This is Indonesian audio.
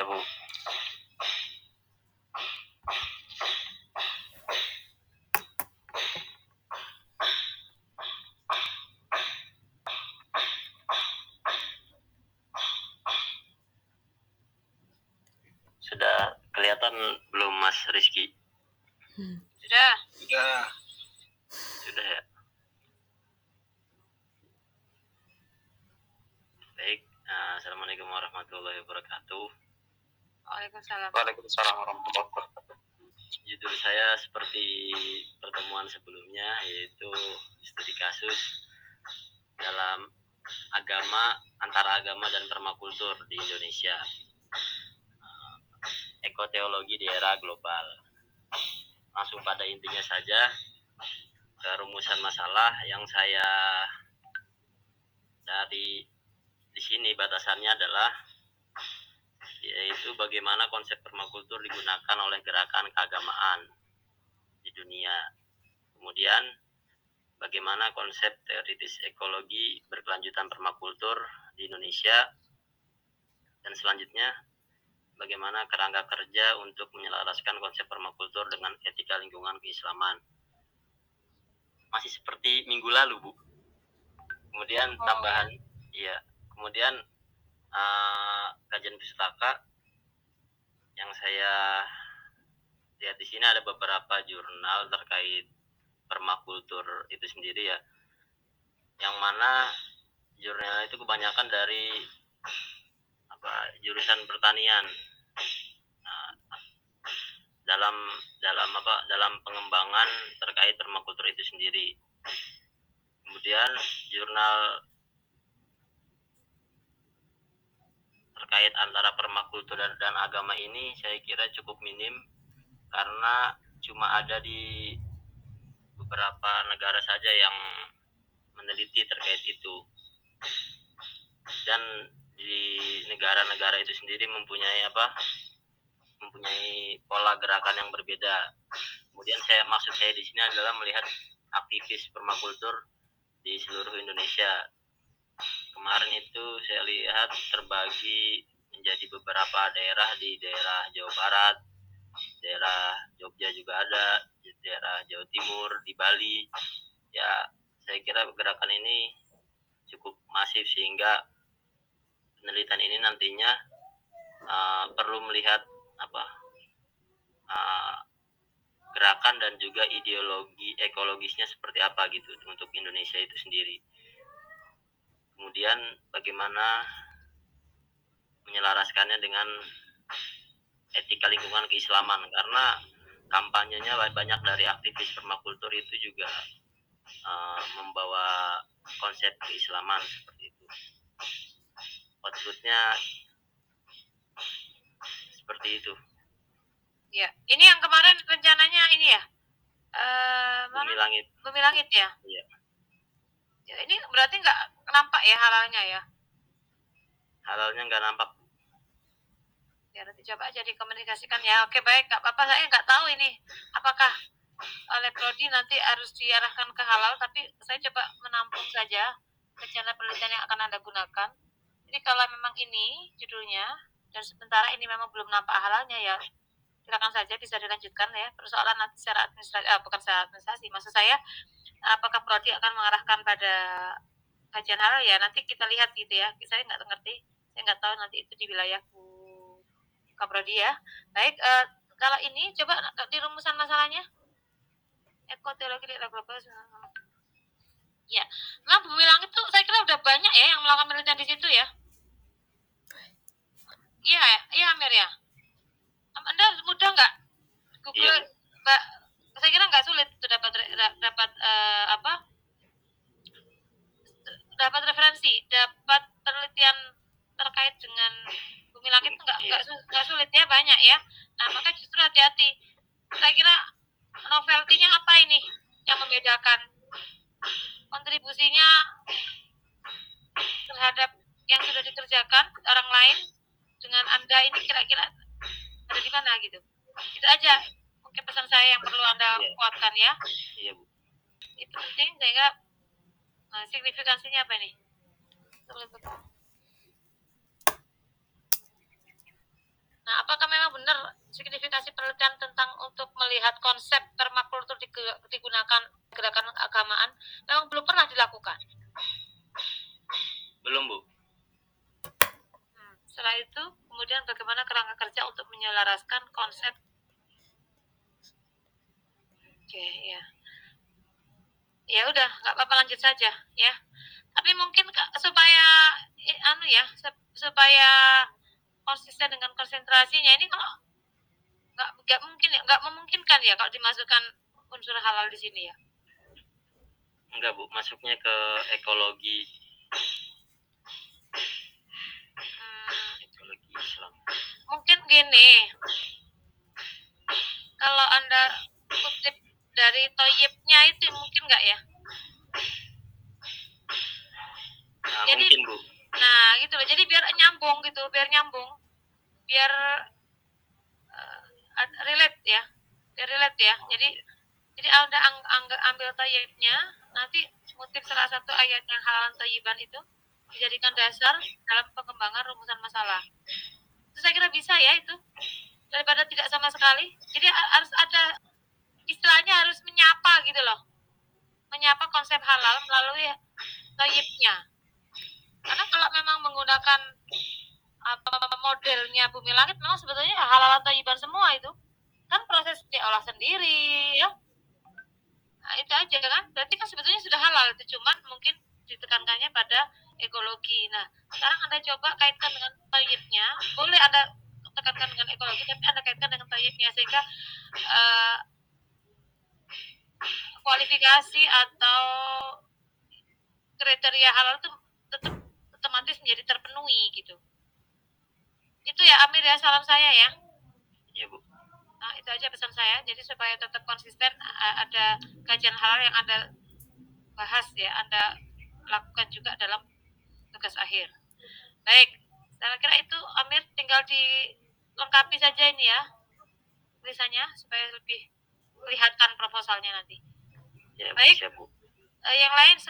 ya Bu. Sudah kelihatan belum Mas Rizky? Sudah. Sudah. Sudah ya. Baik, eh, Assalamualaikum warahmatullahi wabarakatuh. Waalaikumsalam. Waalaikumsalam warahmatullahi wabarakatuh. Judul saya seperti pertemuan sebelumnya yaitu studi kasus dalam agama antara agama dan permakultur di Indonesia. Eh, Ekoteologi di era global. Langsung pada intinya saja ke rumusan masalah yang saya cari di sini batasannya adalah yaitu bagaimana konsep permakultur digunakan oleh gerakan keagamaan di dunia. Kemudian bagaimana konsep teoritis ekologi berkelanjutan permakultur di Indonesia dan selanjutnya bagaimana kerangka kerja untuk menyelaraskan konsep permakultur dengan etika lingkungan keislaman. Masih seperti minggu lalu, Bu. Kemudian Oh, tambahan iya, kemudian eh, kajian pustaka yang saya lihat di sini ada beberapa jurnal terkait permakultur itu sendiri ya. Yang mana jurnal itu kebanyakan dari apa jurusan pertanian. Nah, dalam dalam apa dalam pengembangan terkait permakultur itu sendiri. Kemudian jurnal terkait antara permakultur dan, agama ini saya kira cukup minim karena cuma ada di beberapa negara saja yang meneliti terkait itu. Dan di negara-negara itu sendiri mempunyai apa? Mempunyai pola gerakan yang berbeda. Kemudian saya maksud saya di sini adalah melihat aktivis permakultur di seluruh Indonesia kemarin itu saya lihat terbagi menjadi beberapa daerah di daerah Jawa Barat, daerah Jogja juga ada, di daerah Jawa Timur, di Bali. Ya, saya kira gerakan ini cukup masif sehingga penelitian ini nantinya uh, perlu melihat apa uh, gerakan dan juga ideologi ekologisnya seperti apa gitu untuk Indonesia itu sendiri kemudian bagaimana menyelaraskannya dengan etika lingkungan keislaman karena kampanyenya banyak dari aktivis permakultur itu juga uh, membawa konsep keislaman seperti itu outputnya seperti itu Ya, ini yang kemarin rencananya ini ya. Eh, bumi langit Bumi langit ya. Iya. Ya, ini berarti nggak nampak ya halalnya ya. halalnya nggak nampak Ya nanti coba aja dikomunikasikan ya. Oke baik, nggak apa-apa. Saya nggak tahu ini apakah oleh prodi nanti harus diarahkan ke halal, tapi saya coba menampung saja rencana penelitian yang akan anda gunakan. Jadi kalau memang ini judulnya dan sementara ini memang belum nampak halalnya ya silakan saja bisa dilanjutkan ya persoalan nanti secara administrasi ah, bukan secara administrasi maksud saya apakah prodi akan mengarahkan pada kajian halal ya nanti kita lihat gitu ya saya nggak ngerti saya nggak tahu nanti itu di wilayah Bu Kaprodi ya baik eh, kalau ini coba di rumusan masalahnya ekoteologi di global ya nah bumi langit tuh saya kira udah banyak ya yang melakukan penelitian di situ ya iya ya iya Amir ya anda mudah nggak Google Iya. Mbak, saya kira nggak sulit tuh dapat dapat eh, apa? Dapat referensi dapat penelitian terkait dengan bumi langit itu nggak Iya. nggak nggak sulit ya banyak ya. Nah maka justru hati-hati. Saya kira novelty-nya apa ini yang membedakan? Kontribusinya terhadap yang sudah dikerjakan orang lain dengan anda ini kira-kira ada di mana gitu? Itu aja Mungkin pesan saya yang perlu Anda yeah. kuatkan ya. Iya, Bu. Itu penting sehingga nah, signifikansinya apa nih? Nah, apakah memang benar signifikansi penelitian tentang untuk melihat konsep permakultur digunakan gerakan agamaan memang belum pernah dilakukan? Belum, Bu. Hmm, setelah itu, kemudian bagaimana kerangka kerja untuk menyelaraskan konsep Oke, ya. Ya udah, nggak apa-apa lanjut saja, ya. Tapi mungkin supaya eh, anu ya, sup- supaya konsisten dengan konsentrasinya ini kalau nggak nggak mungkin ya, nggak memungkinkan ya kalau dimasukkan unsur halal di sini ya. Enggak, Bu. Masuknya ke ekologi Hmm, ekologi Islam. mungkin gini kalau anda dari toyibnya itu mungkin nggak ya? Nah, Jadi- mungkin, Bu. nah gitu loh. Jadi biar nyambung gitu biar nyambung. Biar ad- relate ya. Biar relate ya. Jadi jadi anda ang- ang- ambil toyibnya. Nanti kutip salah satu ayat yang halalan toyiban itu dijadikan dasar dalam pengembangan rumusan masalah. Itu saya kira bisa ya itu daripada tidak sama sekali. Jadi ha- harus ada istilahnya harus menyapa gitu loh. Menyapa konsep halal melalui toyibnya karena kalau memang menggunakan apa modelnya bumi langit memang sebetulnya halal toyiban semua itu. Kan proses diolah sendiri ya. Nah, itu aja kan. Berarti kan sebetulnya sudah halal itu cuman mungkin ditekankannya pada ekologi. Nah sekarang anda coba kaitkan dengan toyibnya boleh anda tekankan dengan ekologi tapi anda kaitkan dengan toyibnya sehingga eh, kualifikasi atau kriteria halal itu tetap otomatis menjadi terpenuhi gitu itu ya Amir ya salam saya ya Iya, Bu. Nah, itu aja pesan saya. Jadi supaya tetap konsisten ada kajian halal yang Anda bahas ya, Anda lakukan juga dalam tugas akhir. Baik, saya kira itu Amir tinggal dilengkapi saja ini ya tulisannya supaya lebih kelihatan proposalnya nanti. Ya. Baik. Siap, Bu. Eh, yang lain sengaja